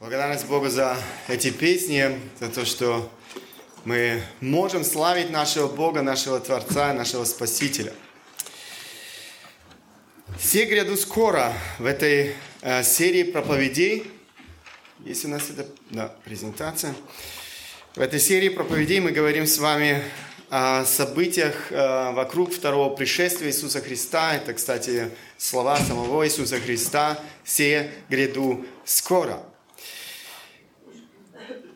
Благодарность Богу за эти песни, за то, что мы можем славить нашего Бога, нашего Творца, нашего Спасителя. Все гряду скоро в этой э, серии проповедей. Есть у нас эта да, презентация. В этой серии проповедей мы говорим с вами о событиях э, вокруг второго пришествия Иисуса Христа. Это, кстати, слова самого Иисуса Христа. Все гряду скоро.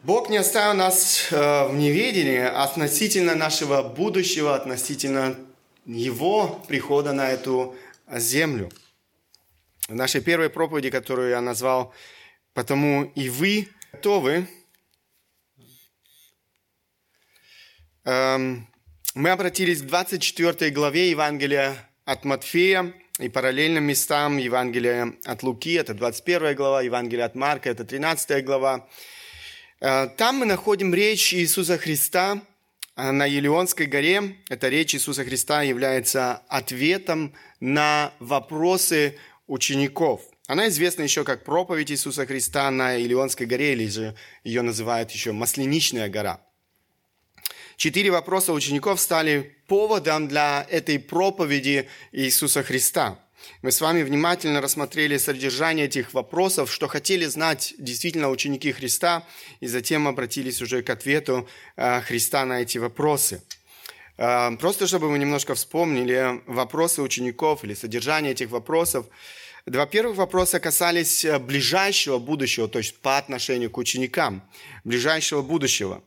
Бог не оставил нас э, в неведении относительно нашего будущего, относительно Его прихода на эту землю. В нашей первой проповеди, которую я назвал «Потому и вы готовы», эм, мы обратились к 24 главе Евангелия от Матфея и параллельным местам Евангелия от Луки, это 21 глава, Евангелия от Марка, это 13 глава. Э, там мы находим речь Иисуса Христа э, на Елеонской горе. Эта речь Иисуса Христа является ответом на вопросы учеников. Она известна еще как проповедь Иисуса Христа на Илионской горе, или же ее называют еще Масленичная гора. Четыре вопроса учеников стали поводом для этой проповеди Иисуса Христа. Мы с вами внимательно рассмотрели содержание этих вопросов, что хотели знать действительно ученики Христа, и затем обратились уже к ответу э, Христа на эти вопросы. Э, просто чтобы мы немножко вспомнили вопросы учеников или содержание этих вопросов. Два первых вопроса касались э, ближайшего будущего, то есть по отношению к ученикам, ближайшего будущего.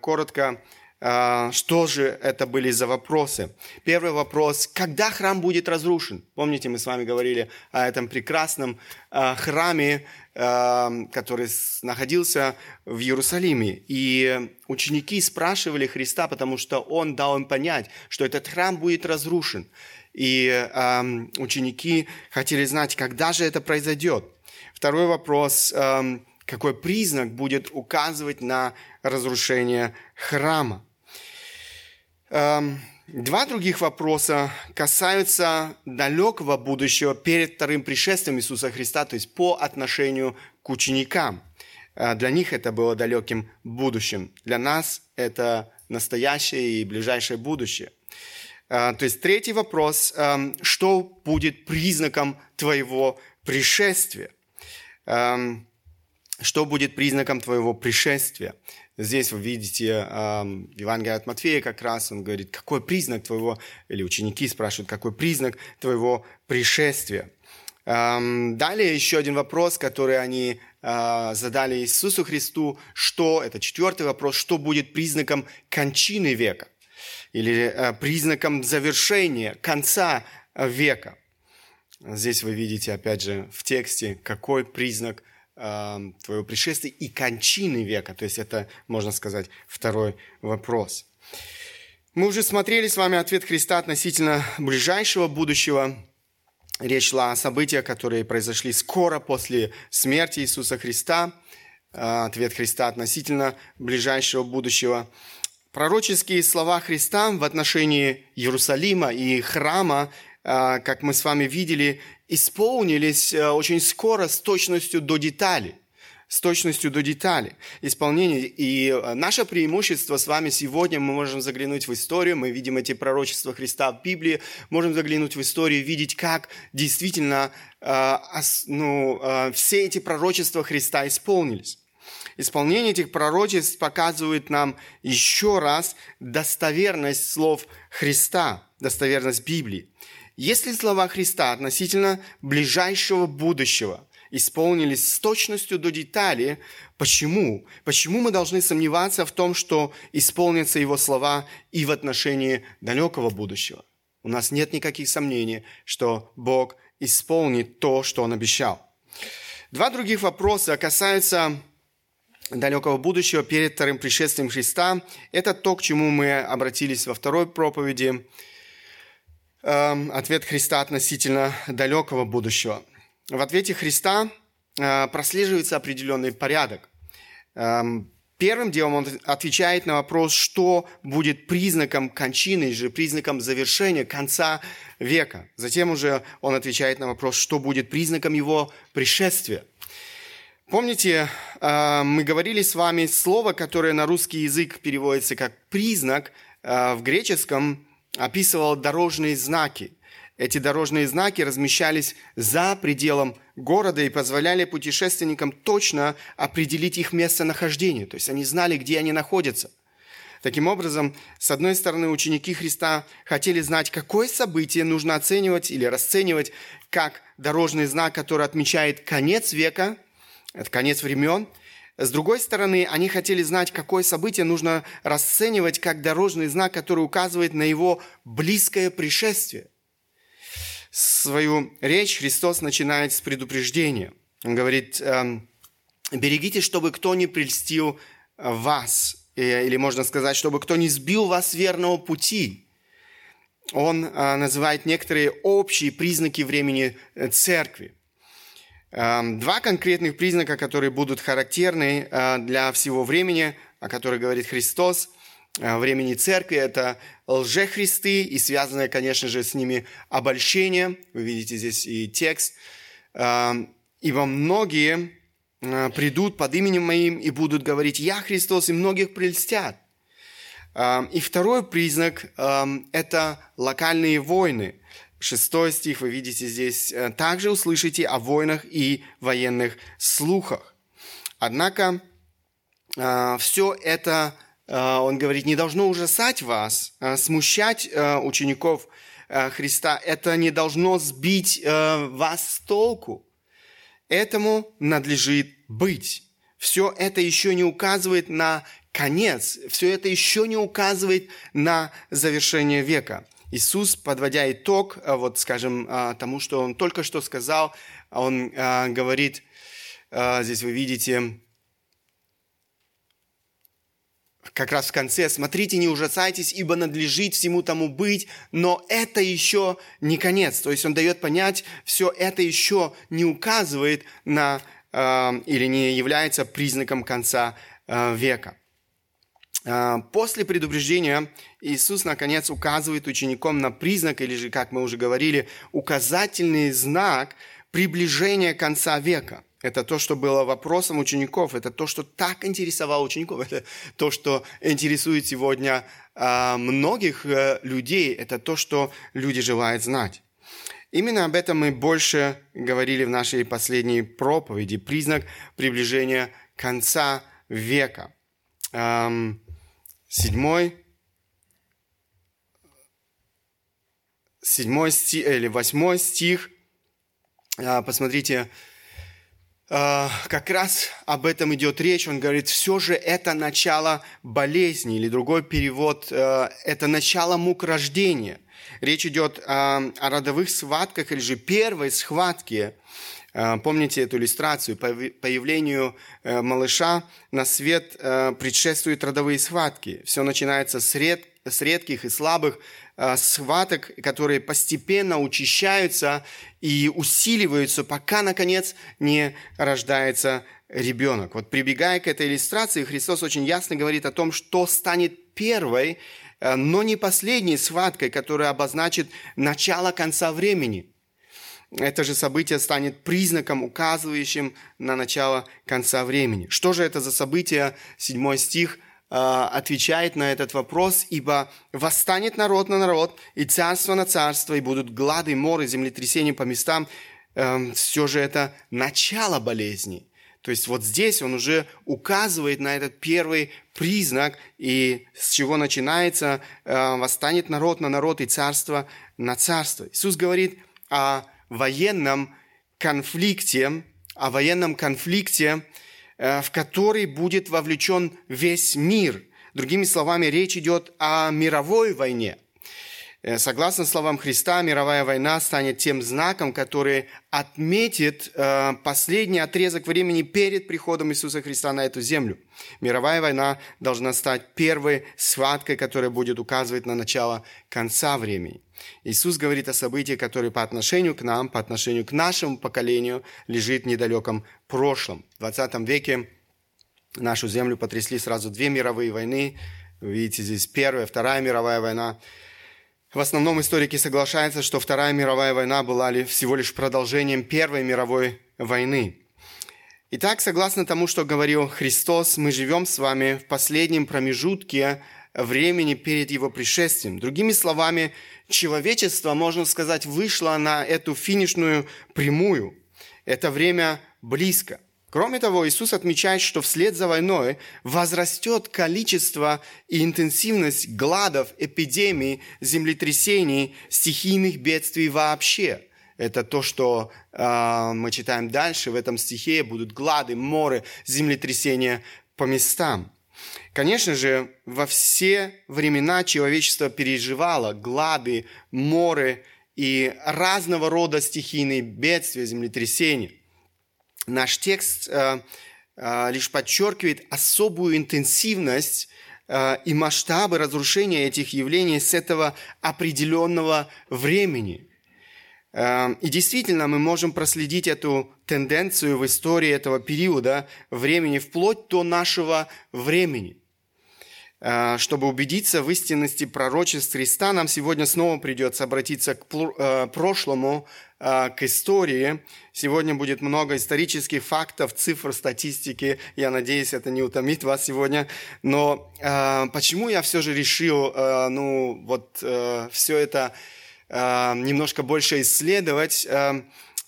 Коротко что же это были за вопросы? Первый вопрос, когда храм будет разрушен? Помните, мы с вами говорили о этом прекрасном а, храме, а, который находился в Иерусалиме. И ученики спрашивали Христа, потому что Он дал им понять, что этот храм будет разрушен. И ученики хотели знать, когда же это произойдет. Второй вопрос, какой признак будет указывать на разрушение храма? Эм, два других вопроса касаются далекого будущего перед вторым пришествием Иисуса Христа, то есть по отношению к ученикам. Э, для них это было далеким будущим. Для нас это настоящее и ближайшее будущее. Э, то есть третий вопрос, эм, что будет признаком твоего пришествия? Эм, что будет признаком твоего пришествия? Здесь вы видите э, Евангелие от Матфея как раз, он говорит, какой признак твоего, или ученики спрашивают, какой признак твоего пришествия. Эм, далее еще один вопрос, который они э, задали Иисусу Христу, что, это четвертый вопрос, что будет признаком кончины века, или э, признаком завершения, конца века. Здесь вы видите, опять же, в тексте, какой признак твоего пришествия и кончины века. То есть это, можно сказать, второй вопрос. Мы уже смотрели с вами ответ Христа относительно ближайшего будущего. Речь шла о событиях, которые произошли скоро после смерти Иисуса Христа. А, ответ Христа относительно ближайшего будущего. Пророческие слова Христа в отношении Иерусалима и храма, а, как мы с вами видели, исполнились э, очень скоро с точностью до детали. С точностью до детали исполнения. И э, наше преимущество с вами сегодня, мы можем заглянуть в историю, мы видим эти пророчества Христа в Библии, можем заглянуть в историю, видеть, как действительно э, ну, все эти пророчества Христа исполнились. Исполнение этих пророчеств показывает нам еще раз достоверность слов Христа, достоверность Библии. Если слова Христа относительно ближайшего будущего исполнились с точностью до детали, почему? Почему мы должны сомневаться в том, что исполнятся Его слова и в отношении далекого будущего? У нас нет никаких сомнений, что Бог исполнит то, что Он обещал. Два других вопроса касаются далекого будущего перед вторым пришествием Христа. Это то, к чему мы обратились во второй проповеди – Эм, ответ Христа относительно далекого будущего. В ответе Христа э, прослеживается определенный порядок. Эм, первым делом он отвечает на вопрос, что будет признаком кончины, же признаком завершения, конца века. Затем уже он отвечает на вопрос, что будет признаком его пришествия. Помните, э, мы говорили с вами слово, которое на русский язык переводится как признак, э, в греческом описывало дорожные знаки. Эти дорожные знаки размещались за пределом города и позволяли путешественникам точно определить их местонахождение. То есть они знали, где они находятся. Таким образом, с одной стороны, ученики Христа хотели знать, какое событие нужно оценивать или расценивать как дорожный знак, который отмечает конец века, это конец времен. С другой стороны, они хотели знать, какое событие нужно расценивать как дорожный знак, который указывает на его близкое пришествие. Свою речь Христос начинает с предупреждения. Он говорит, «Эм, берегите, чтобы кто не прельстил вас, или можно сказать, чтобы кто не сбил вас с верного пути. Он а, называет некоторые общие признаки времени э, церкви. Два конкретных признака, которые будут характерны а, для всего времени, о которых говорит Христос, а, времени церкви, это лжехристы и связанное, конечно же, с ними обольщение. Вы видите здесь и текст. Ибо многие Э, придут под именем моим и будут говорить «Я Христос», и многих прельстят. Э, и второй признак э, – это локальные войны. Шестой стих вы видите здесь. «Также услышите о войнах и военных слухах». Однако все это, он говорит, не должно ужасать вас, смущать учеников Христа. Это не должно сбить вас с толку. Этому надлежит быть. Все это еще не указывает на конец, все это еще не указывает на завершение века. Иисус, подводя итог, э, вот, скажем, э, тому, что Он только что сказал, Он э, говорит, здесь вы видите, как раз в конце, смотрите, не ужасайтесь, ибо надлежит всему тому быть, но это еще не конец. То есть он дает понять, все это еще не указывает на или не является признаком конца века. Э, после предупреждения Иисус, наконец, указывает ученикам на признак, или же, как мы уже говорили, указательный знак приближения конца века. Это то, что было вопросом учеников, это то, что так интересовало учеников, это то, что интересует сегодня э, многих э, людей, это то, что люди желают знать. Именно об этом мы больше говорили в нашей последней проповеди. Признак приближения конца века. Седьмой, седьмой стих, или восьмой стих. Э, посмотрите, а, как раз об этом идет речь. Он говорит, все же это начало болезни, или другой перевод, э, это начало мук рождения. Речь идет о родовых схватках, или же первой схватке. А, помните эту иллюстрацию? Появлению э, малыша на свет э, предшествуют родовые схватки. Все начинается с, ред, с редких и слабых Э, схваток, которые постепенно учащаются и усиливаются, пока, наконец, не рождается ребенок. Вот прибегая к этой иллюстрации, Христос очень ясно говорит о том, что станет первой, э, но не последней схваткой, которая обозначит начало конца времени. Это же событие станет признаком, указывающим на начало конца времени. Что же это за событие? Седьмой стих – а, отвечает на этот вопрос, ибо восстанет народ на народ, и царство на царство, и будут глады, моры, землетрясения по местам. Эм, Все же это начало болезни. То есть вот здесь он уже указывает на этот первый признак, и с чего начинается э, восстанет народ на народ и царство на царство. Иисус говорит о военном конфликте, о военном конфликте, Э, в который будет вовлечен весь мир. Другими словами, речь идет о мировой войне. Э, согласно словам Христа, мировая война станет тем знаком, который отметит э, последний отрезок времени перед приходом Иисуса Христа на эту землю. Мировая война должна стать первой схваткой, которая будет указывать на начало конца времени. Иисус говорит о событии, которое по отношению к нам, по отношению к нашему поколению лежит в недалеком прошлом. В 20 веке нашу землю потрясли сразу две мировые войны. Видите здесь Первая, Вторая мировая война. В основном историки соглашаются, что Вторая мировая война была ли всего лишь продолжением Первой мировой войны. Итак, согласно тому, что говорил Христос, мы живем с вами в последнем промежутке времени перед Его пришествием. Другими словами, человечество, можно сказать, вышло на эту финишную прямую. Это время близко. Кроме того, Иисус отмечает, что вслед за войной возрастет количество и интенсивность гладов, эпидемий, землетрясений, стихийных бедствий вообще – это то, что э, мы читаем дальше в этом стихе. Будут глады, моры, землетрясения по местам. Конечно же, во все времена человечество переживало глады, моры и разного рода стихийные бедствия, землетрясения. Наш текст э, э, лишь подчеркивает особую интенсивность э, и масштабы разрушения этих явлений с этого определенного времени – и действительно, мы можем проследить эту тенденцию в истории этого периода времени, вплоть до нашего времени. Э, чтобы убедиться в истинности пророчеств Христа, нам сегодня снова придется обратиться к э, прошлому, э, к истории. Сегодня будет много исторических фактов, цифр, статистики. Я надеюсь, это не утомит вас сегодня. Но почему я все же решил, ну, вот все это немножко больше исследовать,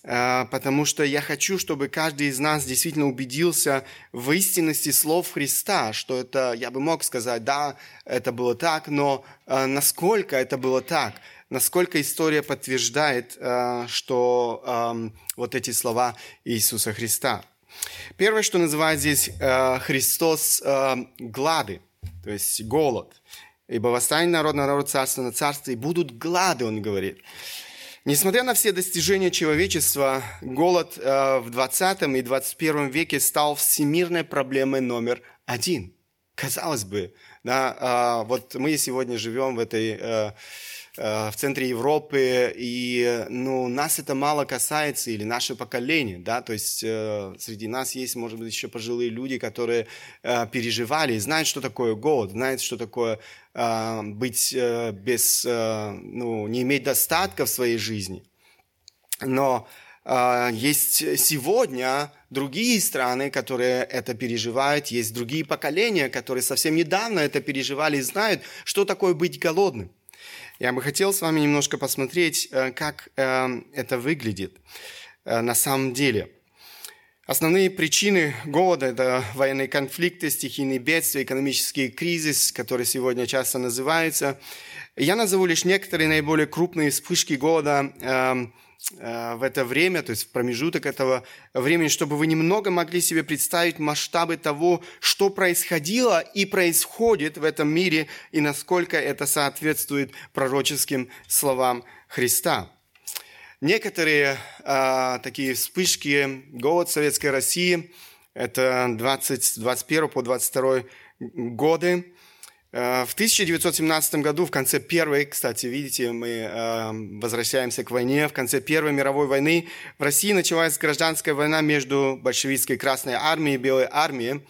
потому что я хочу, чтобы каждый из нас действительно убедился в истинности слов Христа, что это, я бы мог сказать, да, это было так, но насколько это было так, насколько история подтверждает, что эм, вот эти слова Иисуса Христа. Первое, что называют здесь Христос глады, то есть голод – ибо восстанет народ на народ, царство на царство, и будут глады, он говорит. Несмотря на все достижения человечества, голод э, в 20 и 21 веке стал всемирной проблемой номер один. Казалось бы, да, э, вот мы сегодня живем в этой э, в центре Европы, и ну, нас это мало касается, или наше поколение, да, то есть э, среди нас есть, может быть, еще пожилые люди, которые э, переживали, знают, что такое голод, знают, что такое э, быть э, без, э, ну, не иметь достатка в своей жизни. Но э, есть сегодня другие страны, которые это переживают, есть другие поколения, которые совсем недавно это переживали и знают, что такое быть голодным. Я бы хотел с вами немножко посмотреть, э, как это выглядит на самом деле. Основные причины голода – это военные конфликты, стихийные бедствия, экономический кризис, который сегодня часто называется. Я назову лишь некоторые наиболее крупные вспышки голода эм, Э, в это время, то есть в промежуток этого времени, чтобы вы немного могли себе представить масштабы того, что происходило и происходит в этом мире, и насколько это соответствует пророческим словам Христа. Некоторые э, такие вспышки, голод Советской России, это 20, 21 по 22 годы, Э, в 1917 году, в конце Первой, кстати, видите, мы э, возвращаемся к войне, в конце Первой мировой войны в России началась гражданская война между большевистской Красной Армией и Белой Армией.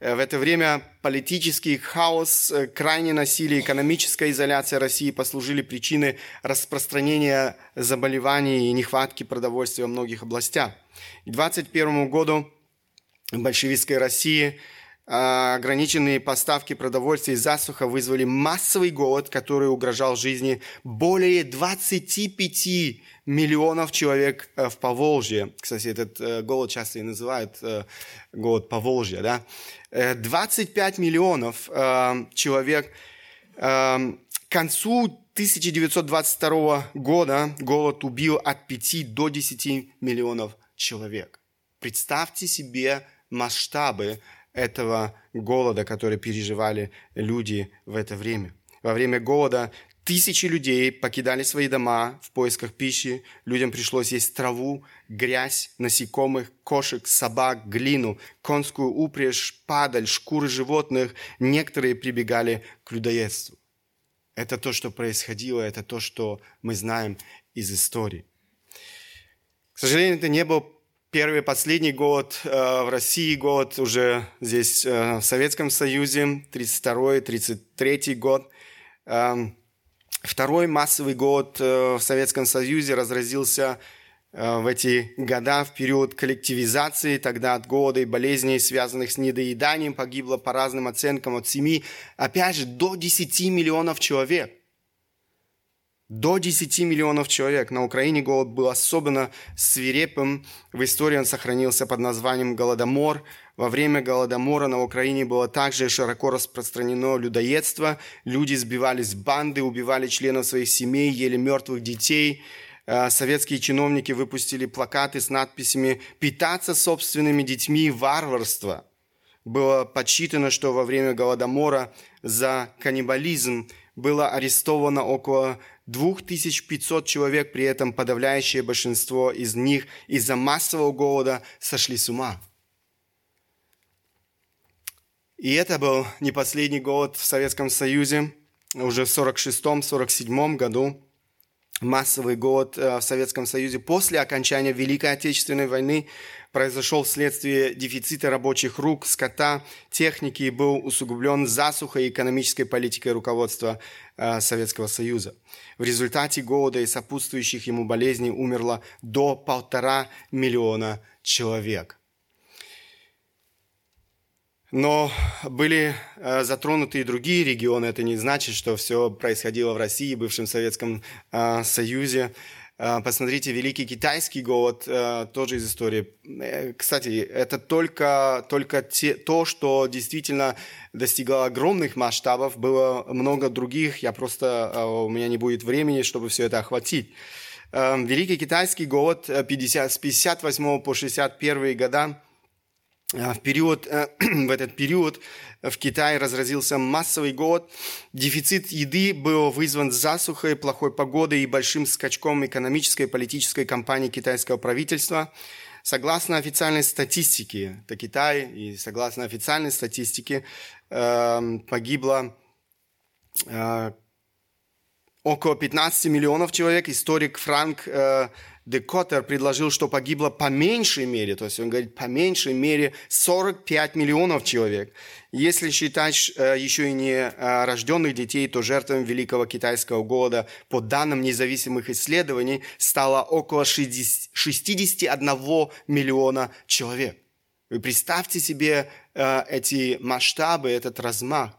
Э, в это время политический хаос, крайнее насилие, экономическая изоляция России послужили причиной распространения заболеваний и нехватки продовольствия во многих областях. К 21 году большевистской России – ограниченные поставки продовольствия и засуха вызвали массовый голод, который угрожал жизни более 25 миллионов человек э, в Поволжье. Кстати, этот э, голод часто и называют э, голод Поволжья. Да? 25 миллионов человек. К концу 1922 года голод убил от 5 до 10 миллионов человек. Представьте себе масштабы этого голода, который переживали люди в это время. Во время голода тысячи людей покидали свои дома в поисках пищи. Людям пришлось есть траву, грязь, насекомых, кошек, собак, глину, конскую упряжь, падаль, шкуры животных. Некоторые прибегали к людоедству. Это то, что происходило, это то, что мы знаем из истории. К сожалению, это не был первый последний год э, в России, год уже здесь э, в Советском Союзе, 32-33 год. Э, второй массовый год э, в Советском Союзе разразился в эти года, в период коллективизации, тогда от голода и болезней, связанных с недоеданием, погибло по разным оценкам от 7, опять же, до 10 миллионов человек. До 10 миллионов человек. На Украине голод был особенно свирепым. В истории он сохранился под названием Голодомор. Во время Голодомора на Украине было также широко распространено людоедство. Люди сбивались в банды, убивали членов своих семей, ели мертвых детей. Э, советские чиновники выпустили плакаты с надписями «Питаться собственными детьми – варварство». Было подсчитано, что во время Голодомора за каннибализм было арестовано около 2500 человек, при этом подавляющее большинство из них из-за массового голода сошли с ума. И это был не последний голод в Советском Союзе. Уже в 1946-1947 году массовый голод э, в Советском Союзе после окончания Великой Отечественной войны произошел вследствие дефицита рабочих рук, скота, техники и был усугублен засухой экономической политикой руководства э, Советского Союза. В результате голода и сопутствующих ему болезней умерло до полтора миллиона человек. Но были э, затронуты и другие регионы. Это не значит, что все происходило в России, бывшем Советском э, Союзе. Э, посмотрите, Великий Китайский голод, тоже из истории. Кстати, это только, только те, то, что действительно достигло огромных масштабов. Было много других. Я просто, у меня не будет времени, чтобы все это охватить. Великий Китайский голод 50, с 58 по 61 года в, период, э, в этот период в Китае разразился массовый голод. Дефицит еды был вызван засухой, плохой погодой и большим скачком экономической и политической кампании китайского правительства. Согласно официальной статистике, это Китай, и согласно официальной статистике эм, погибло э, около 15 миллионов человек. Историк Франк э, Декотер предложил, что погибло по меньшей мере, то есть он говорит, по меньшей мере 45 миллионов человек. Если считать э, еще и не э, рожденных детей, то жертвами Великого Китайского голода, по данным независимых исследований, стало около 60, 61 миллиона человек. Вы представьте себе э, эти масштабы, этот размах.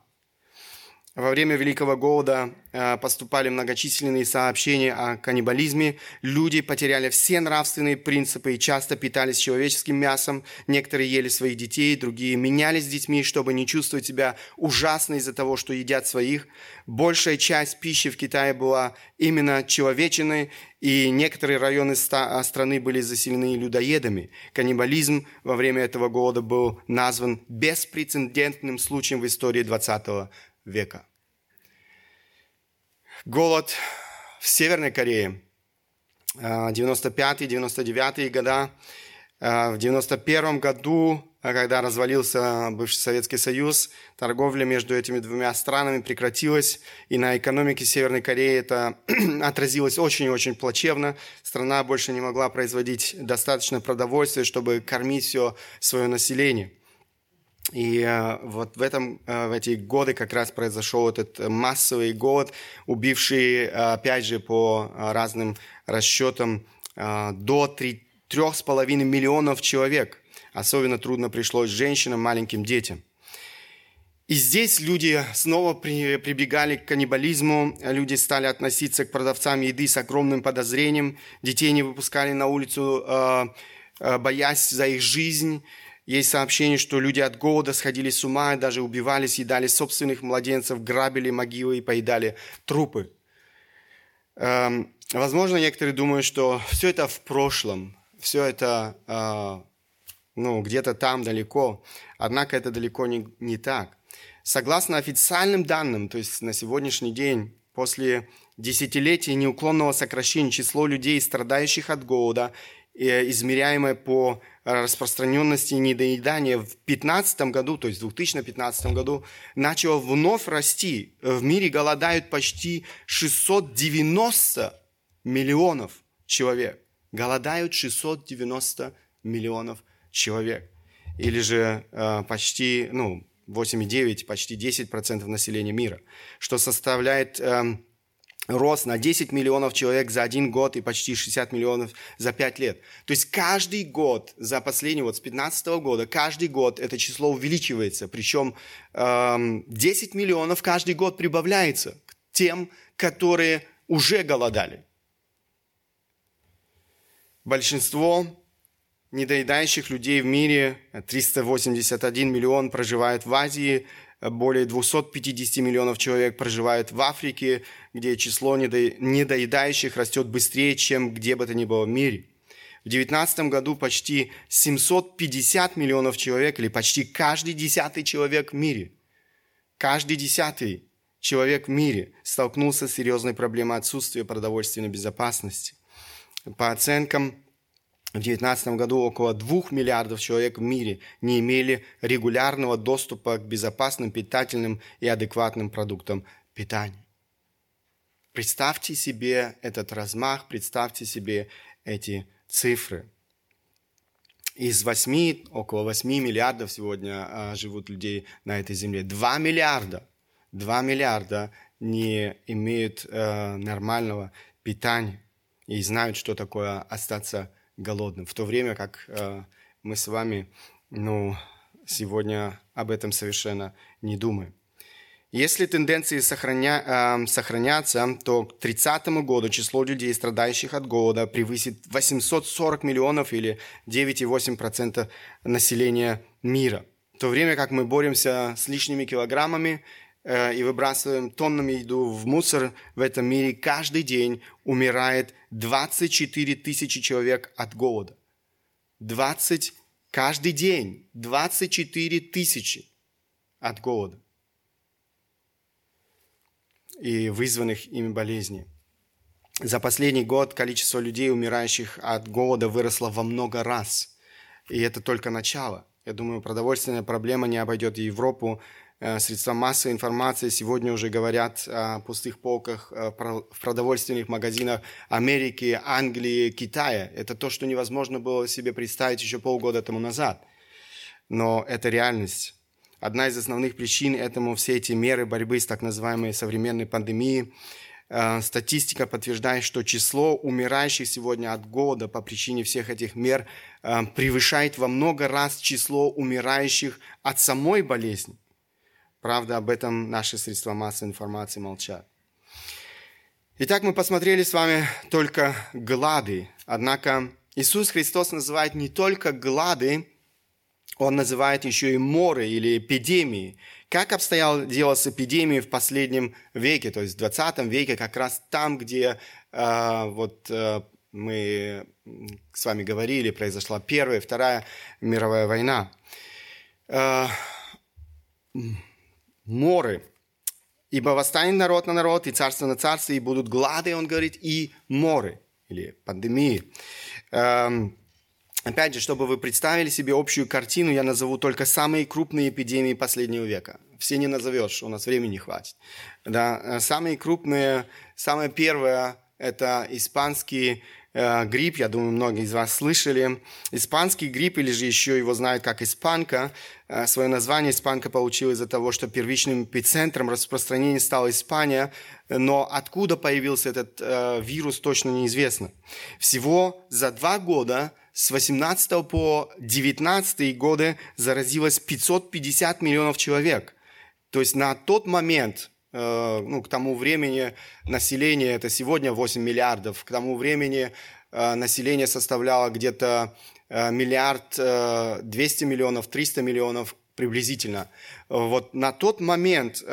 Во время Великого Голода э, поступали многочисленные сообщения о каннибализме. Люди потеряли все нравственные принципы и часто питались человеческим мясом. Некоторые ели своих детей, другие менялись с детьми, чтобы не чувствовать себя ужасно из-за того, что едят своих. Большая часть пищи в Китае была именно человечиной, и некоторые районы страны были заселены людоедами. Каннибализм во время этого голода был назван беспрецедентным случаем в истории 20 века. Голод в Северной Корее 95-99 а, года. А, в 91 году, а, когда развалился бывший Советский Союз, торговля между этими двумя странами прекратилась, и на экономике Северной Кореи это отразилось очень-очень плачевно. Страна больше не могла производить достаточно продовольствия, чтобы кормить все свое население. И э, вот в, этом, э, в эти годы как раз произошел этот массовый голод, убивший, э, опять же, по разным расчетам, до 3,5 миллионов человек. Особенно трудно пришлось женщинам, маленьким детям. И здесь люди снова прибегали к каннибализму, люди стали относиться к продавцам еды с огромным подозрением, детей не выпускали на улицу, боясь за их жизнь, есть сообщение, что люди от голода сходили с ума, даже убивали, съедали собственных младенцев, грабили могилы и поедали трупы. Эм, возможно, некоторые думают, что все это в прошлом, все это э, ну, где-то там далеко. Однако это далеко не, не так. Согласно официальным данным, то есть на сегодняшний день, после десятилетий неуклонного сокращения число людей, страдающих от голода, измеряемое по распространенности недоедания в 2015 году, то есть в 2015 году, начало вновь расти. В мире голодают почти 690 миллионов человек. Голодают 690 миллионов человек. Или же э, почти, ну, 8,9, почти 10% населения мира, что составляет э, рос на 10 миллионов человек за один год и почти 60 миллионов за 5 лет. То есть каждый год, за последний вот с 15 года, каждый год это число увеличивается. Причем эм, 10 миллионов каждый год прибавляется к тем, которые уже голодали. Большинство недоедающих людей в мире, 381 миллион проживают в Азии, более 250 миллионов человек проживают в Африке, где число недоедающих растет быстрее, чем где бы то ни было в мире. В 2019 году почти 750 миллионов человек, или почти каждый десятый человек в мире, каждый десятый человек в мире столкнулся с серьезной проблемой отсутствия продовольственной безопасности. По оценкам в 2019 году около 2 миллиардов человек в мире не имели регулярного доступа к безопасным, питательным и адекватным продуктам питания. Представьте себе этот размах, представьте себе эти цифры. Из 8, около 8 миллиардов сегодня а, живут людей на этой земле. 2 миллиарда, 2 миллиарда не имеют э, нормального питания и знают, что такое остаться голодным, в то время как э, мы с вами ну, сегодня об этом совершенно не думаем. Если тенденции сохраня, э, сохранятся, то к 30 году число людей, страдающих от голода, превысит 840 миллионов или 9,8% населения мира. В то время как мы боремся с лишними килограммами и выбрасываем тоннами еду в мусор в этом мире, каждый день умирает 24 тысячи человек от голода. 20 каждый день. 24 тысячи от голода и вызванных ими болезней. За последний год количество людей, умирающих от голода, выросло во много раз. И это только начало. Я думаю, продовольственная проблема не обойдет Европу Э, средства массовой информации сегодня уже говорят о пустых полках э, в продовольственных магазинах Америки, Англии, Китая. Это то, что невозможно было себе представить еще полгода тому назад. Но это реальность. Одна из основных причин этому все эти меры борьбы с так называемой современной пандемией. Э, статистика подтверждает, что число умирающих сегодня от голода по причине всех этих мер превышает во много раз число умирающих от самой болезни. Правда, об этом наши средства массовой информации молчат. Итак, мы посмотрели с вами только глады. Однако Иисус Христос называет не только глады, Он называет еще и моры или эпидемии. Как обстояло дело с эпидемией в последнем веке, то есть в 20 веке, как раз там, где э, вот э, мы с вами говорили, произошла Первая, Вторая мировая война. Э, моры. Ибо восстанет народ на народ, и царство на царство, и будут глады, он говорит, и моры, или пандемии. Эм, опять же, чтобы вы представили себе общую картину, я назову только самые крупные эпидемии последнего века. Все не назовешь, у нас времени не хватит. Да, э, самые крупные, самое первое, это испанские Э, грипп, я думаю, многие из вас слышали. Испанский грипп, или же еще его знают как испанка, э, свое название испанка получила из-за того, что первичным эпицентром распространения стала Испания, но откуда появился этот э, вирус, точно неизвестно. Всего за два года с 18 по 19 годы заразилось 550 миллионов человек. То есть на тот момент Э, ну, к тому времени население, это сегодня 8 миллиардов, к тому времени э, население составляло где-то э, миллиард 200 миллионов, 300 миллионов приблизительно. Вот на тот момент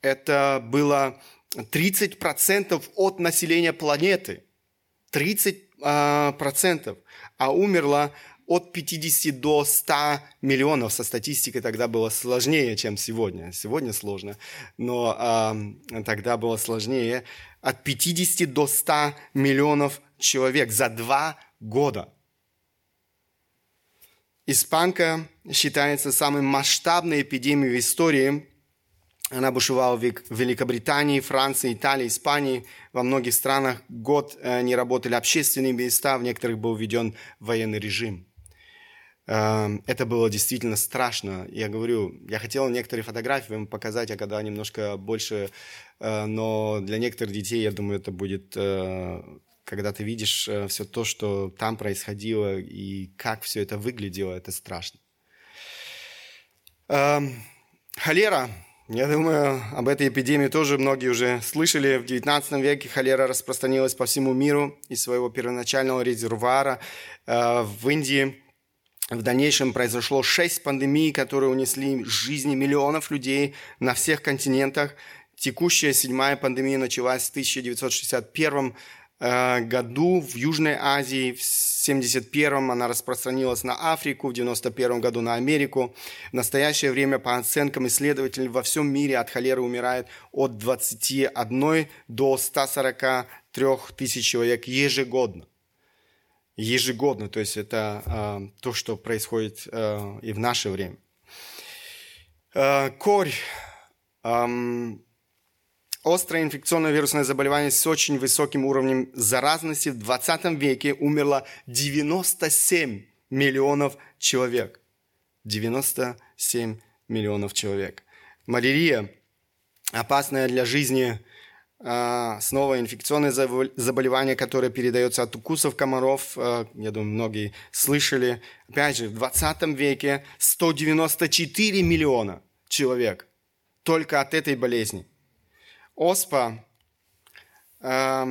это было 30% от населения планеты. 30%. А умерло от 50 до 100 миллионов со статистикой тогда было сложнее, чем сегодня. Сегодня сложно, но э, тогда было сложнее. От 50 до 100 миллионов человек за два года. Испанка считается самой масштабной эпидемией в истории. Она бушевала в Великобритании, Франции, Италии, Испании. Во многих странах год э, не работали общественные места, в некоторых был введен военный режим. Это было действительно страшно. Я говорю, я хотел некоторые фотографии вам показать, а когда немножко больше, э, но для некоторых детей, я думаю, это будет, э, когда ты видишь э, все то, что там происходило и как все это выглядело, это страшно. Холера. Я думаю, об этой эпидемии тоже многие уже слышали. В XIX веке холера распространилась по всему миру из своего первоначального резервуара в Индии – в дальнейшем произошло шесть пандемий, которые унесли жизни миллионов людей на всех континентах. Текущая седьмая пандемия началась в 1961 э, году в Южной Азии, в 1971 она распространилась на Африку, в 1991 году на Америку. В настоящее время, по оценкам исследователей, во всем мире от холеры умирает от 21 до 143 тысяч человек ежегодно ежегодно, то есть это э, то, что происходит э, и в наше время. Э, корь. Э, острое инфекционное вирусное заболевание с очень высоким уровнем заразности в 20 веке умерло 97 миллионов человек. 97 миллионов человек. Малярия, опасная для жизни снова инфекционное заболевание, которое передается от укусов комаров. А, я думаю, многие слышали. Опять же, в 20 веке 194 миллиона человек только от этой болезни. Оспа а,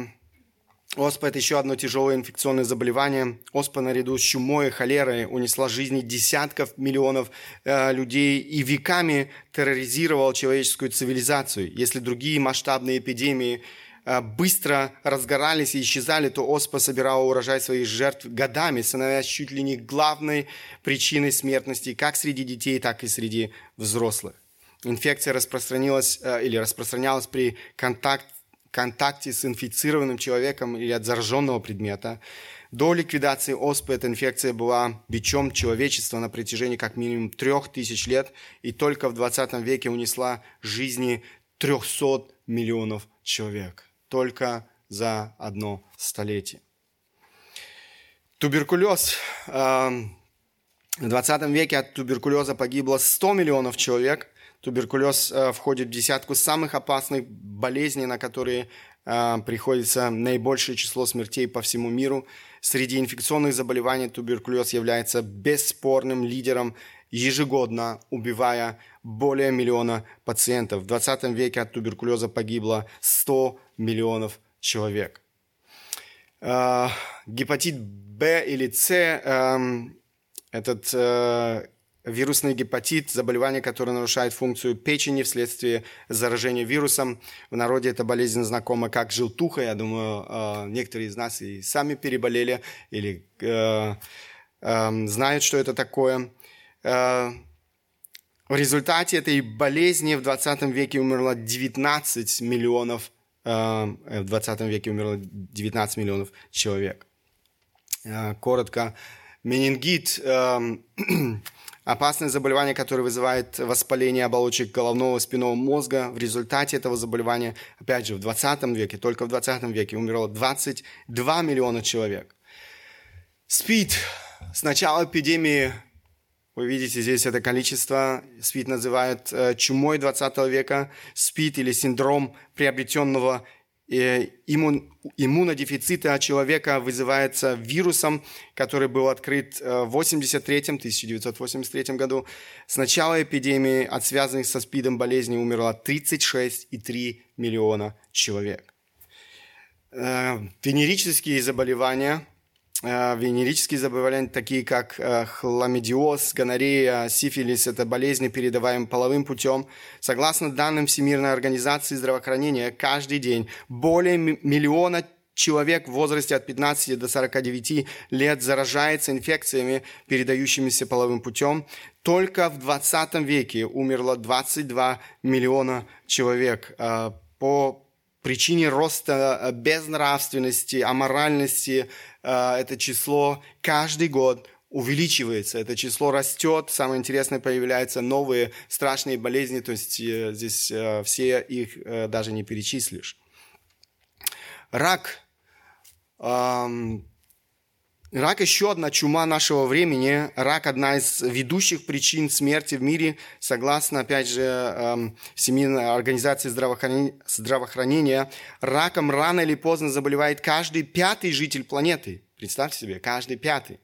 Оспа – это еще одно тяжелое инфекционное заболевание. Оспа наряду с чумой и холерой унесла жизни десятков миллионов э, людей и веками терроризировала человеческую цивилизацию. Если другие масштабные эпидемии э, быстро разгорались и исчезали, то оспа собирала урожай своих жертв годами, становясь чуть ли не главной причиной смертности как среди детей, так и среди взрослых. Инфекция распространилась э, или распространялась при контакте контакте с инфицированным человеком или от зараженного предмета. До ликвидации оспы эта инфекция была бичом человечества на протяжении как минимум трех тысяч лет и только в 20 веке унесла жизни 300 миллионов человек. Только за одно столетие. Туберкулез. Эм, в 20 веке от туберкулеза погибло 100 миллионов человек – Туберкулез э, входит в десятку самых опасных болезней, на которые э, приходится наибольшее число смертей по всему миру. Среди инфекционных заболеваний туберкулез является бесспорным лидером, ежегодно убивая более миллиона пациентов. В 20 веке от туберкулеза погибло 100 миллионов человек. Э, гепатит Б или С эм, этот Вирусный гепатит – заболевание, которое нарушает функцию печени вследствие заражения вирусом. В народе эта болезнь знакома как желтуха. Я думаю, э, некоторые из нас и сами переболели или э, э, знают, что это такое. В результате этой болезни в 20 веке умерло 19 миллионов, в 20 веке умерло 19 миллионов человек. Коротко, менингит Опасное заболевание, которое вызывает воспаление оболочек головного и спинного мозга. В результате этого заболевания, опять же, в 20 веке, только в 20 веке умерло 22 миллиона человек. СПИД. С начала эпидемии, вы видите здесь это количество, СПИД называют э, чумой 20 века, СПИД или синдром приобретенного иммун, иммунодефицита человека вызывается вирусом, который был открыт э, в 1983 году. С начала эпидемии от связанных со СПИДом болезней умерло 36,3 миллиона человек. Э, венерические заболевания венерические заболевания, такие как э, хламидиоз, гонорея, сифилис, это болезни, передаваемые половым путем. Согласно данным Всемирной организации здравоохранения, каждый день более миллиона человек в возрасте от 15 до 49 лет заражается инфекциями, передающимися половым путем. Только в 20 веке умерло 22 миллиона человек э, по причине роста безнравственности, аморальности, Э, это число каждый год увеличивается, это число растет, самое интересное, появляются новые страшные болезни, то есть э, здесь э, все их даже не перечислишь. Рак. Рак еще одна чума нашего времени. Рак одна из ведущих причин смерти в мире, согласно, опять же, эм, Всемирной организации здравоохранения, здравоохранения. Раком рано или поздно заболевает каждый пятый житель планеты. Представьте себе, каждый пятый.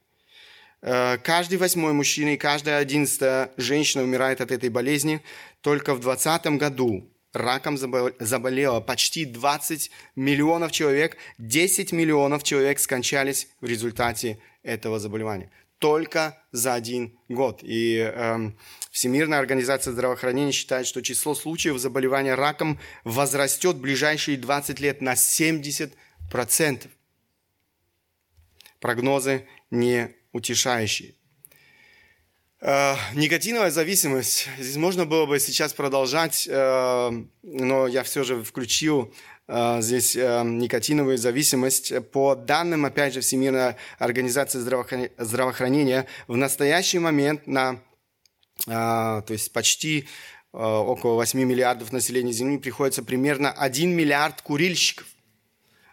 Э, каждый восьмой мужчина и каждая одиннадцатая женщина умирает от этой болезни. Только в 2020 году раком заболело почти 20 миллионов человек, 10 миллионов человек скончались в результате этого заболевания. Только за один год. И э, Всемирная организация здравоохранения считает, что число случаев заболевания раком возрастет в ближайшие 20 лет на 70%. Прогнозы не утешающие. Э, никотиновая зависимость. Здесь можно было бы сейчас продолжать, э, но я все же включил э, здесь никотиновую зависимость. По данным, опять же, Всемирной организации здравоохранения, в настоящий момент на то есть почти около 8 миллиардов населения Земли приходится примерно 1 миллиард курильщиков.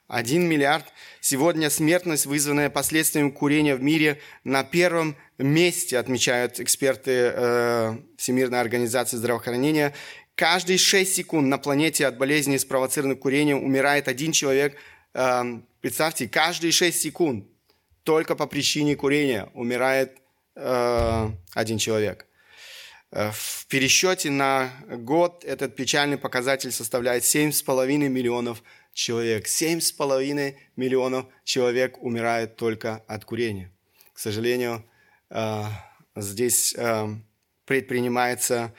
1 миллиард. Сегодня смертность, вызванная последствиями курения в мире, на первом месте, отмечают эксперты э, Всемирной организации здравоохранения. Каждые 6 секунд на планете от болезни, спровоцированной курением, умирает один человек. Э, представьте, каждые 6 секунд только по причине курения умирает э, один человек. Э, в пересчете на год этот печальный показатель составляет 7,5 миллионов человек. 7,5 миллионов человек умирает только от курения. К сожалению, э, здесь э, предпринимается,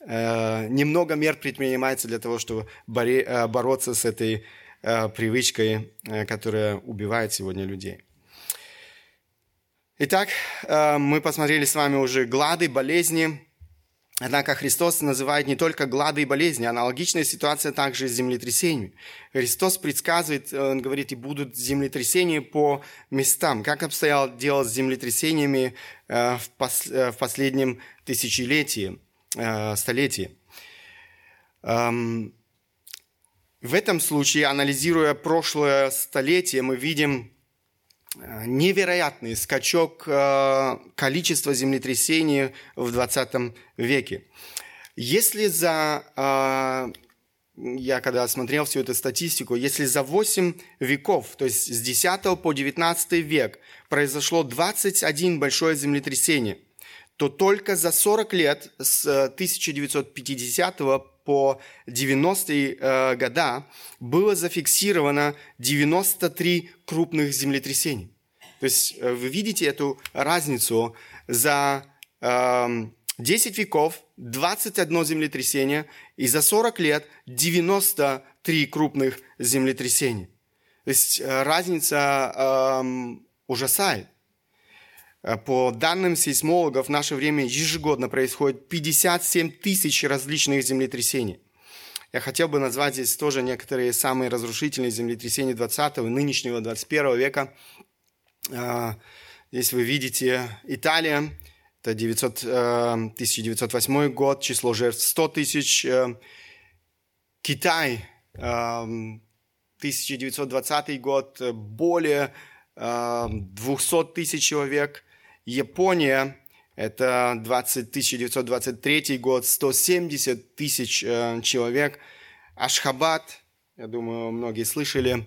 э, немного мер предпринимается для того, чтобы бороться с этой привычкой, которая убивает сегодня людей. Итак, мы посмотрели с вами уже глады, болезни, Однако Христос называет не только глады и болезни, аналогичная ситуация также с землетрясениями. Христос предсказывает, он говорит, и будут землетрясения по местам. Как обстоял дело с землетрясениями э, в, э, в последнем тысячелетии, э, столетии. Эм, в этом случае, анализируя прошлое столетие, мы видим Э, невероятный скачок э, количества землетрясений в 20 веке. Если за, э, я когда смотрел всю эту статистику, если за 8 веков, то есть с 10 по 19 век, произошло 21 большое землетрясение, то только за 40 лет с 1950 по 90-е э, года было зафиксировано 93 крупных землетрясений. То есть э, вы видите эту разницу за э, 10 веков, 21 землетрясение, и за 40 лет 93 крупных землетрясения. То есть э, разница э, ужасает. Э, по данным сейсмологов, в наше время ежегодно происходит 57 тысяч различных землетрясений. Я хотел бы назвать здесь тоже некоторые самые разрушительные землетрясения 20 и нынешнего 21 века. Э, здесь вы видите Италия, это 900, 1908 э, год, число жертв 100 тысяч. Китай, 1920 год, более 200 тысяч человек. Япония, это 20, 1923 год, 170 тысяч э, человек. Ашхабад, я думаю, многие слышали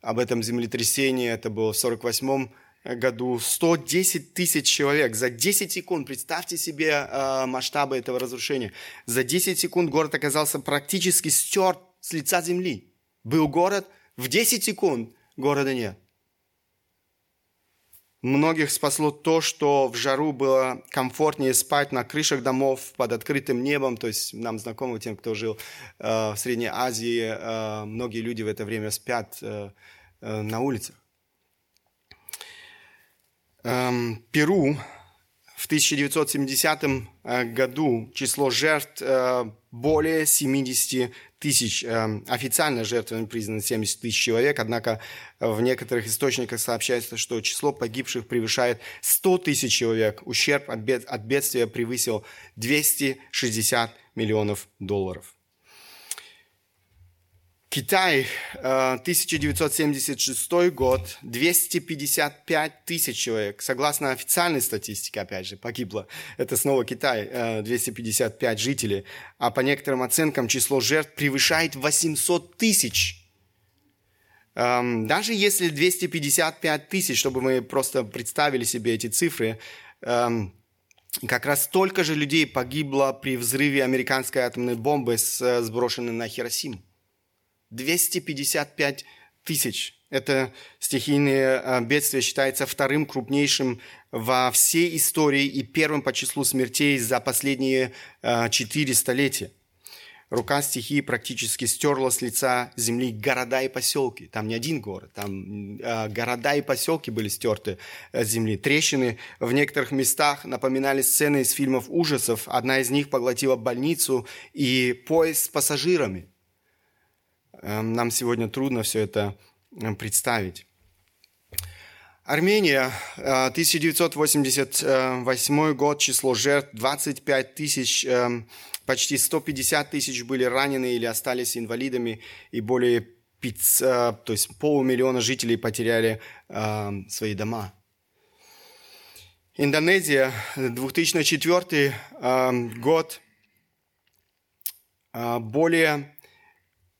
об этом землетрясении, это было в 48 году, 110 тысяч человек за 10 секунд. Представьте себе э, масштабы этого разрушения. За 10 секунд город оказался практически стерт с лица земли. Был город, в 10 секунд города нет. Многих спасло то, что в жару было комфортнее спать на крышах домов под открытым небом. То есть нам знакомы тем, кто жил э, в Средней Азии, э, многие люди в это время спят э, э, на улицах. Эм, Перу в 1970 э, году число жертв э, более 70 тысяч. Э, официально жертвами признаны 70 тысяч человек, однако в некоторых источниках сообщается, что число погибших превышает 100 тысяч человек. Ущерб от бедствия превысил 260 миллионов долларов. Китай, 1976 э, год, 255 тысяч человек. Согласно официальной статистике, опять же, погибло. Это снова Китай, 255 жителей. А по некоторым оценкам число жертв превышает 800 тысяч. Эм, даже если 255 тысяч, чтобы мы просто представили себе эти цифры, эм, как раз столько же людей погибло при взрыве американской атомной бомбы, э, сброшенной на Хиросиму. 255 тысяч. Это стихийное э, бедствие считается вторым крупнейшим во всей истории и первым по числу смертей за последние э, четыре столетия рука стихии практически стерла с лица земли города и поселки. Там не один город, там э, города и поселки были стерты с земли. Трещины в некоторых местах напоминали сцены из фильмов ужасов. Одна из них поглотила больницу и поезд с пассажирами. Э, нам сегодня трудно все это представить. Армения, 1988 год, число жертв 25 тысяч Почти 150 тысяч были ранены или остались инвалидами, и более 500, то есть полумиллиона жителей потеряли э, свои дома. Индонезия, 2004 э, год, э, более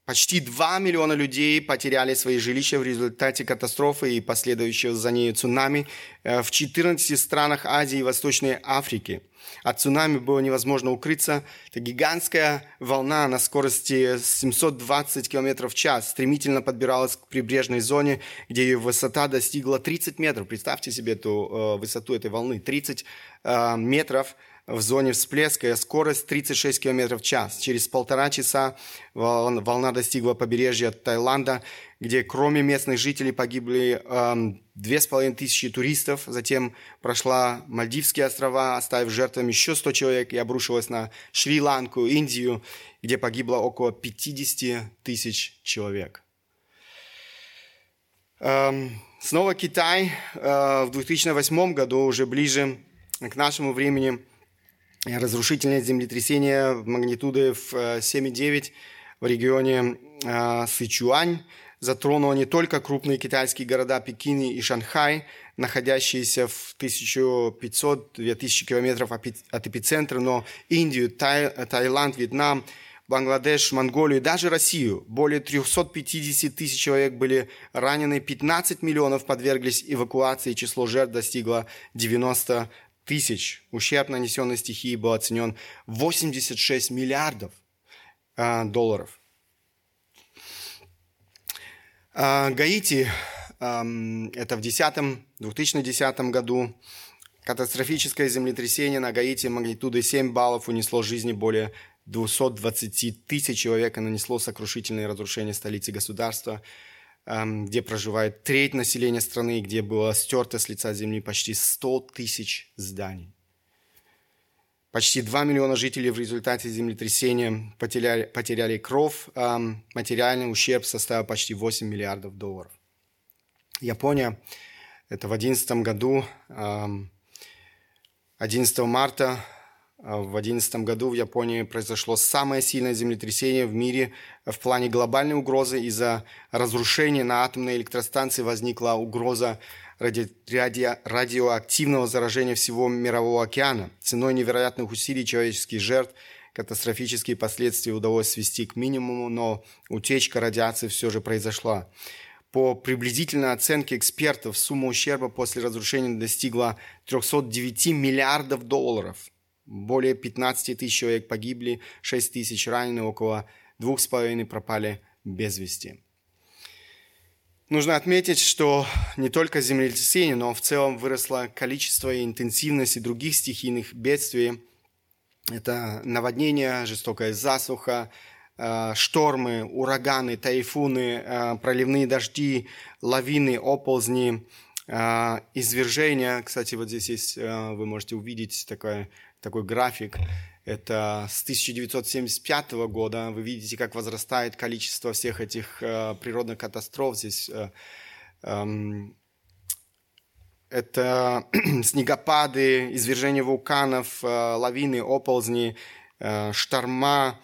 Почти 2 миллиона людей потеряли свои жилища в результате катастрофы и последующего за ней цунами э, в 14 странах Азии и Восточной Африки. От цунами было невозможно укрыться. Это гигантская волна на скорости 720 км в час стремительно подбиралась к прибрежной зоне, где ее высота достигла 30 метров. Представьте себе эту э, высоту этой волны. 30 э, метров в зоне всплеска, скорость 36 км в час. Через полтора часа волна достигла побережья Таиланда, где кроме местных жителей погибли эм, две с половиной тысячи туристов. Затем прошла Мальдивские острова, оставив жертвами еще 100 человек и обрушилась на Шри-Ланку, Индию, где погибло около 50 тысяч человек. Эм, снова Китай э, в 2008 году, уже ближе к нашему времени – разрушительное землетрясение магнитуды в 7,9 э, в регионе э, Сычуань затронуло не только крупные китайские города Пекин и Шанхай, находящиеся в 1500-2000 километров от эпицентра, но Индию, Тай, Таиланд, Вьетнам, Бангладеш, Монголию и даже Россию. Более 350 тысяч человек были ранены, 15 миллионов подверглись эвакуации, число жертв достигло 90 тысяч. Ущерб, нанесенный стихии, был оценен 86 миллиардов э, долларов. Э, Гаити, э, это в 10, 2010 году, катастрофическое землетрясение на Гаити магнитудой 7 баллов унесло жизни более 220 тысяч человек и нанесло сокрушительные разрушения столицы государства – где проживает треть населения страны, где было стерто с лица земли почти 100 тысяч зданий. Почти 2 миллиона жителей в результате землетрясения потеряли, потеряли кровь. Эм, материальный ущерб составил почти 8 миллиардов долларов. Япония, это в 2011 году, 11 эм, марта в 2011 году в Японии произошло самое сильное землетрясение в мире в плане глобальной угрозы. Из-за разрушения на атомной электростанции возникла угроза ради, ради, радиоактивного заражения всего Мирового океана. Ценой невероятных усилий человеческих жертв катастрофические последствия удалось свести к минимуму, но утечка радиации все же произошла. По приблизительной оценке экспертов, сумма ущерба после разрушения достигла 309 миллиардов долларов – более 15 тысяч человек погибли, 6 тысяч ранены, около 2,5 пропали без вести. Нужно отметить, что не только землетрясение, но в целом выросло количество и интенсивность других стихийных бедствий. Это наводнения, жестокая засуха, э, штормы, ураганы, тайфуны, э, проливные дожди, лавины, оползни, э, извержения. Кстати, вот здесь есть, вы можете увидеть такое такой график. Это с 1975 года. Вы видите, как возрастает количество всех этих э, природных катастроф. Здесь э, э, это снегопады, извержения вулканов, э, лавины, оползни, э, шторма,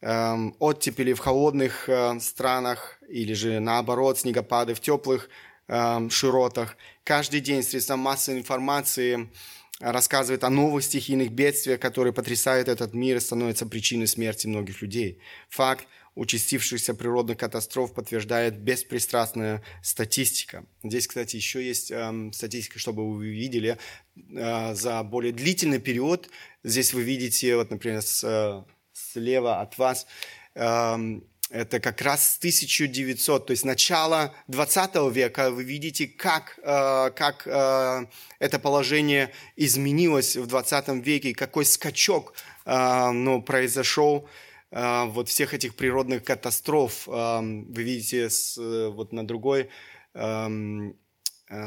эм, оттепели в холодных э, странах или же наоборот снегопады в теплых эм, широтах. Каждый день средства массовой информации рассказывает о новых стихийных бедствиях, которые потрясают этот мир и становятся причиной смерти многих людей. Факт участившихся природных катастроф подтверждает беспристрастная статистика. Здесь, кстати, еще есть э, статистика, чтобы вы видели, э, за более длительный период. Здесь вы видите, вот, например, с, э, слева от вас, э, это как раз 1900, то есть начало 20 века. Вы видите, как, э, как э, это положение изменилось в 20 веке, какой скачок э, ну, произошел вот всех этих природных катастроф. Вы видите вот на другой,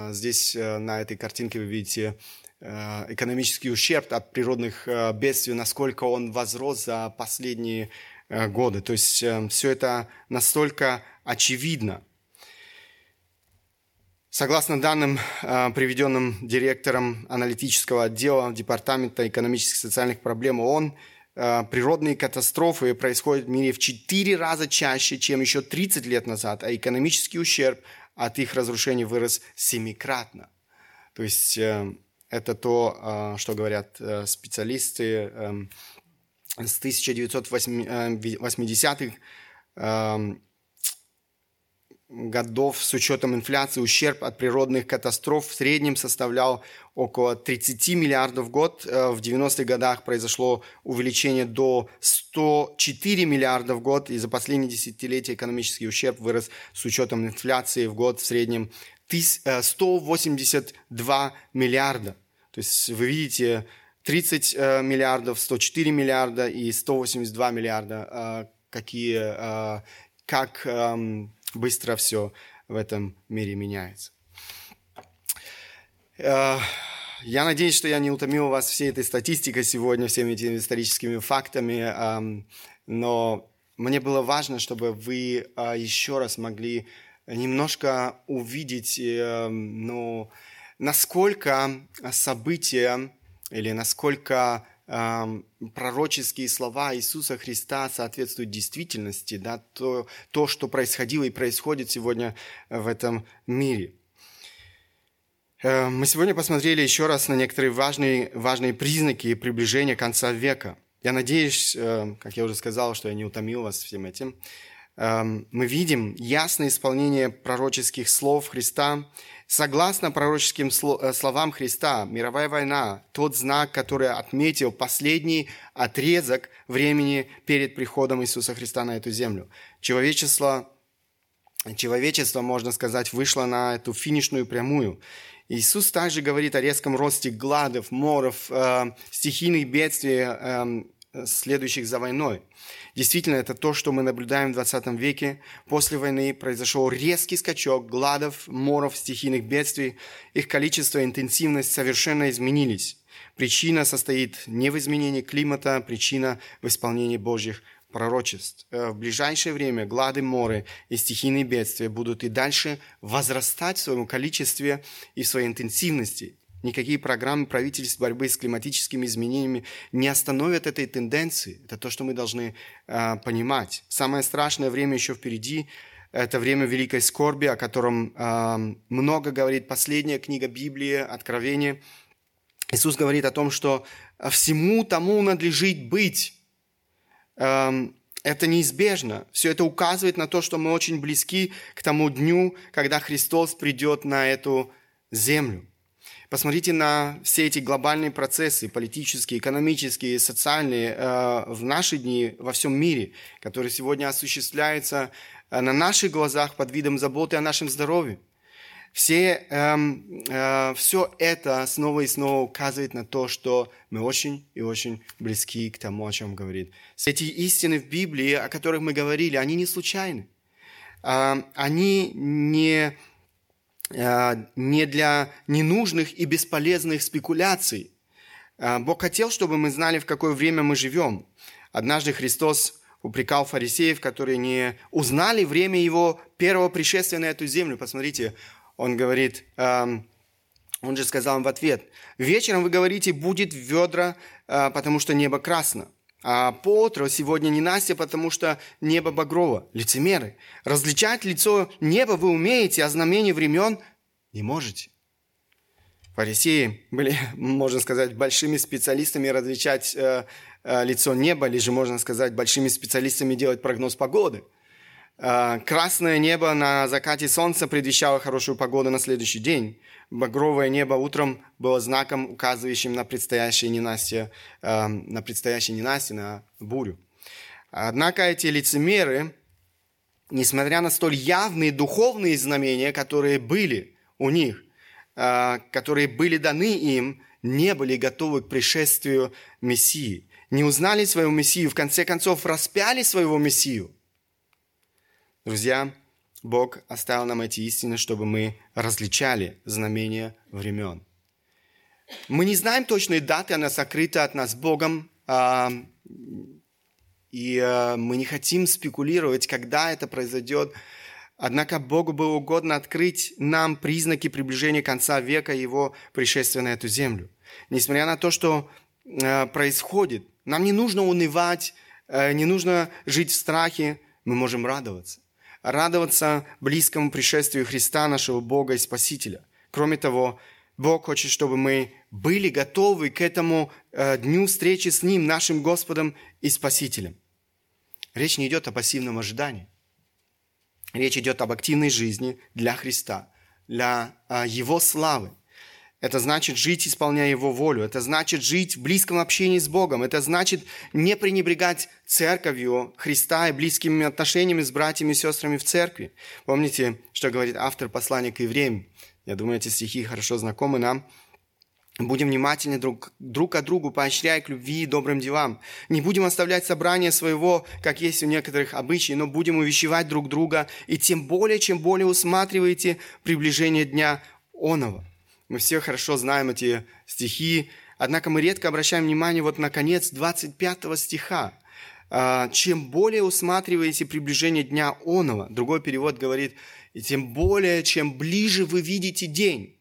здесь на этой картинке вы видите экономический ущерб от природных бедствий, насколько он возрос за последние Э, годы. То есть э, все это настолько очевидно. Согласно данным, э, приведенным директором аналитического отдела Департамента экономических и социальных проблем ООН, природные катастрофы происходят в мире в 4 раза чаще, чем еще 30 лет назад, а экономический ущерб от их разрушений вырос семикратно. То есть это то, что говорят специалисты эм, с 1980-х эм, годов с учетом инфляции ущерб от природных катастроф в среднем составлял около 30 миллиардов в год. Э, в 90-х годах произошло увеличение до 104 миллиарда в год, и за последние десятилетия экономический ущерб вырос с учетом инфляции в год в среднем 182 э, миллиарда. То есть вы видите, 30 э, миллиардов, 104 миллиарда и 182 миллиарда. Э, какие, э, как эм, быстро все в этом мире меняется. Я надеюсь, что я не утомил вас всей этой статистикой сегодня, всеми этими историческими фактами, эм, но мне было важно, чтобы вы еще раз могли немножко увидеть, ну, насколько события или насколько э, пророческие слова Иисуса Христа соответствуют действительности, да, то, то, что происходило и происходит сегодня в этом мире. Э, мы сегодня посмотрели еще раз на некоторые важные, важные признаки приближения конца века. Я надеюсь, э, как я уже сказал, что я не утомил вас всем этим. Эм, мы видим ясное исполнение пророческих слов Христа. Согласно пророческим э, словам Христа, мировая война – тот знак, который отметил последний отрезок времени перед приходом Иисуса Христа на эту землю. Человечество, человечество, можно сказать, вышло на эту финишную прямую. Иисус также говорит о резком росте гладов, моров, э, стихийных бедствий, э, следующих за войной. Действительно, это то, что мы наблюдаем в 20 веке. После войны произошел резкий скачок гладов, моров, стихийных бедствий. Их количество и интенсивность совершенно изменились. Причина состоит не в изменении климата, причина в исполнении Божьих пророчеств. Э, в ближайшее время глады, моры и стихийные бедствия будут и дальше возрастать в своем количестве и в своей интенсивности. Никакие программы правительств борьбы с климатическими изменениями не остановят этой тенденции. Это то, что мы должны э, понимать. Самое страшное время еще впереди. Это время великой скорби, о котором э, много говорит последняя книга Библии, Откровение. Иисус говорит о том, что всему тому надлежит быть. Э, это неизбежно. Все это указывает на то, что мы очень близки к тому дню, когда Христос придет на эту землю. Посмотрите на все эти глобальные процессы, политические, экономические, социальные, э, в наши дни во всем мире, которые сегодня осуществляются э, на наших глазах под видом заботы о нашем здоровье. Все, эм, э, все это снова и снова указывает на то, что мы очень и очень близки к тому, о чем говорит. Эти истины в Библии, о которых мы говорили, они не случайны. Э, они не Э, не для ненужных и бесполезных спекуляций. Э, Бог хотел, чтобы мы знали, в какое время мы живем. Однажды Христос упрекал фарисеев, которые не узнали время его первого пришествия на эту землю. Посмотрите, он говорит, эм, он же сказал им в ответ, «Вечером вы говорите, будет ведра, э, потому что небо красно, А по сегодня не Настя, потому что небо багрово. Лицемеры. Различать лицо неба вы умеете, а знамение времен не можете. Фарисеи были, можно сказать, большими специалистами различать э, э, лицо неба, или же, можно сказать, большими специалистами делать прогноз погоды. Э, красное небо на закате солнца предвещало хорошую погоду на следующий день. Багровое небо утром было знаком, указывающим на предстоящее ненастье, э, на предстоящее ненастье, на бурю. Однако эти лицемеры, несмотря на столь явные духовные знамения, которые были у них, а, которые были даны им, не были готовы к пришествию Мессии. Не узнали своего Мессию, в конце концов распяли своего Мессию. Друзья, Бог оставил нам эти истины, чтобы мы различали знамения времен. Мы не знаем точной даты, она сокрыта от нас Богом, а, и а, мы не хотим спекулировать, когда это произойдет, Однако Богу было угодно открыть нам признаки приближения конца века его пришествия на эту землю. Несмотря на то, что э, происходит, нам не нужно унывать, э, не нужно жить в страхе, мы можем радоваться. Радоваться близкому пришествию Христа, нашего Бога и Спасителя. Кроме того, Бог хочет, чтобы мы были готовы к этому э, дню встречи с Ним, нашим Господом и Спасителем. Речь не идет о пассивном ожидании. Речь идет об активной жизни для Христа, для а, Его славы. Это значит жить, исполняя Его волю. Это значит жить в близком общении с Богом. Это значит не пренебрегать церковью Христа и близкими отношениями с братьями и сестрами в церкви. Помните, что говорит автор послания к евреям? Я думаю, эти стихи хорошо знакомы нам. Будем внимательны друг, друг к другу, поощряя к любви и добрым делам. Не будем оставлять собрание своего, как есть у некоторых обычаев, но будем увещевать друг друга, и тем более, чем более усматриваете приближение дня оного. Мы все хорошо знаем эти стихи, однако мы редко обращаем внимание вот на конец 25 стиха. «А, чем более усматриваете приближение дня оного, другой перевод говорит, и тем более, чем ближе вы видите день,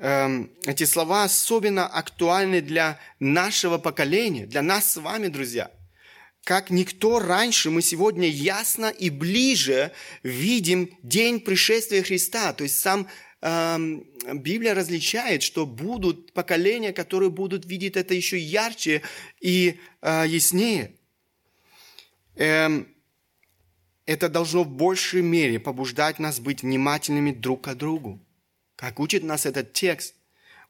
Эм, эти слова особенно актуальны для нашего поколения, для нас с вами, друзья. Как никто раньше, мы сегодня ясно и ближе видим день пришествия Христа. То есть сам Библия различает, что будут поколения, которые будут видеть это еще ярче и э, яснее. Эм, это должно в большей мере побуждать нас быть внимательными друг к другу как учит нас этот текст,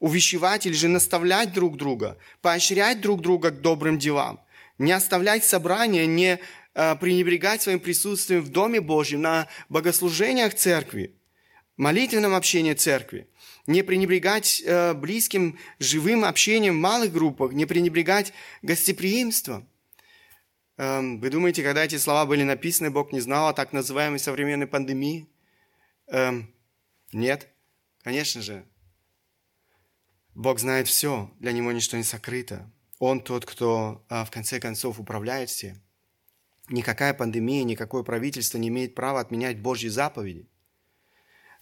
увещевать или же наставлять друг друга, поощрять друг друга к добрым делам, не оставлять собрания, не э, пренебрегать своим присутствием в Доме Божьем, на богослужениях церкви, молитвенном общении церкви, не пренебрегать э, близким, живым общением в малых группах, не пренебрегать гостеприимством. Эм, вы думаете, когда эти слова были написаны, Бог не знал о так называемой современной пандемии? Эм, нет. Конечно же, Бог знает все, для Него ничто не сокрыто. Он тот, кто а, в конце концов управляет всем. Никакая пандемия, никакое правительство не имеет права отменять Божьи заповеди.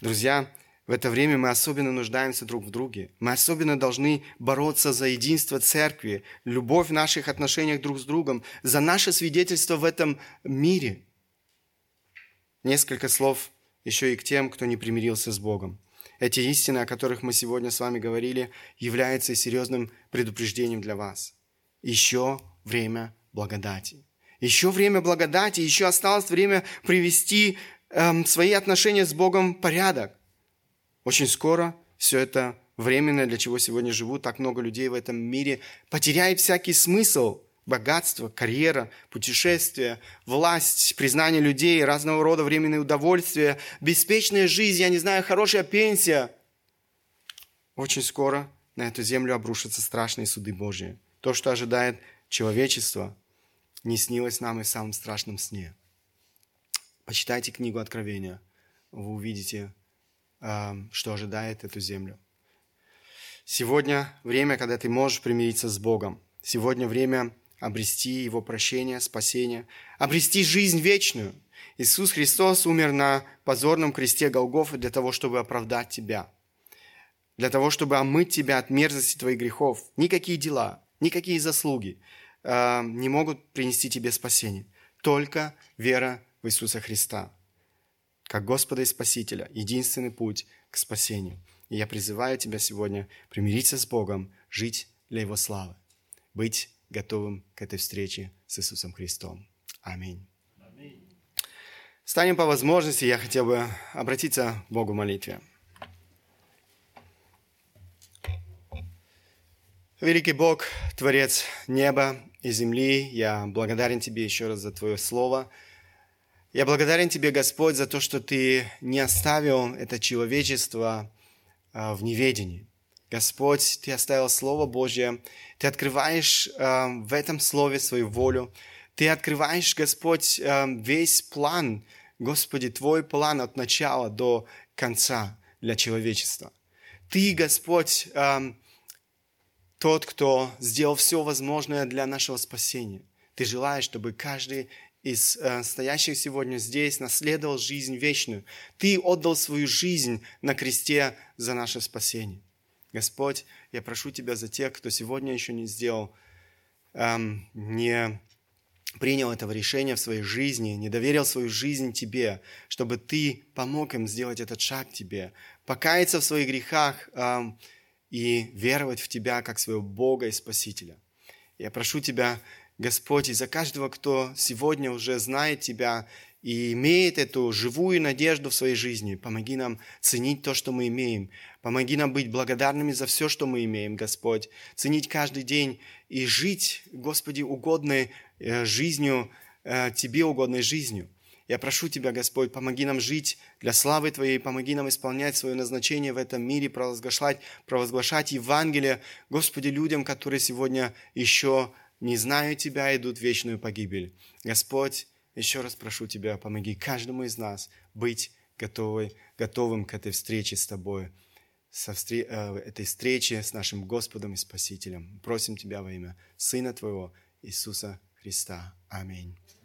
Друзья, в это время мы особенно нуждаемся друг в друге. Мы особенно должны бороться за единство церкви, любовь в наших отношениях друг с другом, за наше свидетельство в этом мире. Несколько слов еще и к тем, кто не примирился с Богом. Эти истины, о которых мы сегодня с вами говорили, являются серьезным предупреждением для вас. Еще время благодати. Еще время благодати, еще осталось время привести эм, свои отношения с Богом в порядок. Очень скоро все это временное, для чего сегодня живут так много людей в этом мире, потеряет всякий смысл – богатство, карьера, путешествия, власть, признание людей, разного рода временные удовольствия, беспечная жизнь, я не знаю, хорошая пенсия. Очень скоро на эту землю обрушатся страшные суды Божьи. То, что ожидает человечество, не снилось нам и в самом страшном сне. Почитайте книгу Откровения, вы увидите, что ожидает эту землю. Сегодня время, когда ты можешь примириться с Богом. Сегодня время обрести Его прощение, спасение, обрести жизнь вечную. Иисус Христос умер на позорном кресте Голгофа для того, чтобы оправдать тебя, для того, чтобы омыть тебя от мерзости твоих грехов. Никакие дела, никакие заслуги, э, не могут принести тебе спасение. Только вера Иисуса Христа, как Господа и Спасителя, единственный путь к спасению. И я призываю тебя сегодня примириться с Богом, жить для Его славы, быть готовым к этой встрече с Иисусом Христом. Аминь. Станем по возможности, я хотел бы обратиться к Богу в молитве. Великий Бог, Творец неба и земли, я благодарен Тебе еще раз за Твое Слово. Я благодарен Тебе, Господь, за то, что Ты не оставил это человечество а, в неведении. Господь, Ты оставил Слово Божье, Ты открываешь а, в этом Слове свою волю, Ты открываешь, Господь, а, весь план, Господи, Твой план от начала до конца для человечества. Ты, Господь, тот, кто сделал все возможное для нашего спасения. Ты желаешь, чтобы каждый из э, стоящих сегодня здесь наследовал жизнь вечную. Ты отдал свою жизнь на кресте за наше спасение. Господь, я прошу Тебя за тех, кто сегодня еще не сделал, эм, не принял этого решения в своей жизни, не доверил свою жизнь Тебе, чтобы Ты помог им сделать этот шаг Тебе, покаяться в своих грехах, эм, и веровать в Тебя как своего Бога и Спасителя. Я прошу Тебя, Господь, и за каждого, кто сегодня уже знает Тебя и имеет эту живую надежду в своей жизни, помоги нам ценить то, что мы имеем. Помоги нам быть благодарными за все, что мы имеем, Господь. Ценить каждый день и жить, Господи, угодной э, жизнью, э, Тебе угодной жизнью. Я прошу Тебя, Господь, помоги нам жить для славы Твоей, помоги нам исполнять свое назначение в этом мире, провозглашать, провозглашать Евангелие, Господи, людям, которые сегодня еще не знают Тебя, идут в вечную погибель. Господь, еще раз прошу Тебя, помоги каждому из нас быть готовой, готовым к этой встрече с Тобой, со встр... Э, этой встрече с нашим Господом и Спасителем. Просим Тебя во имя Сына Твоего, Иисуса Христа. Аминь.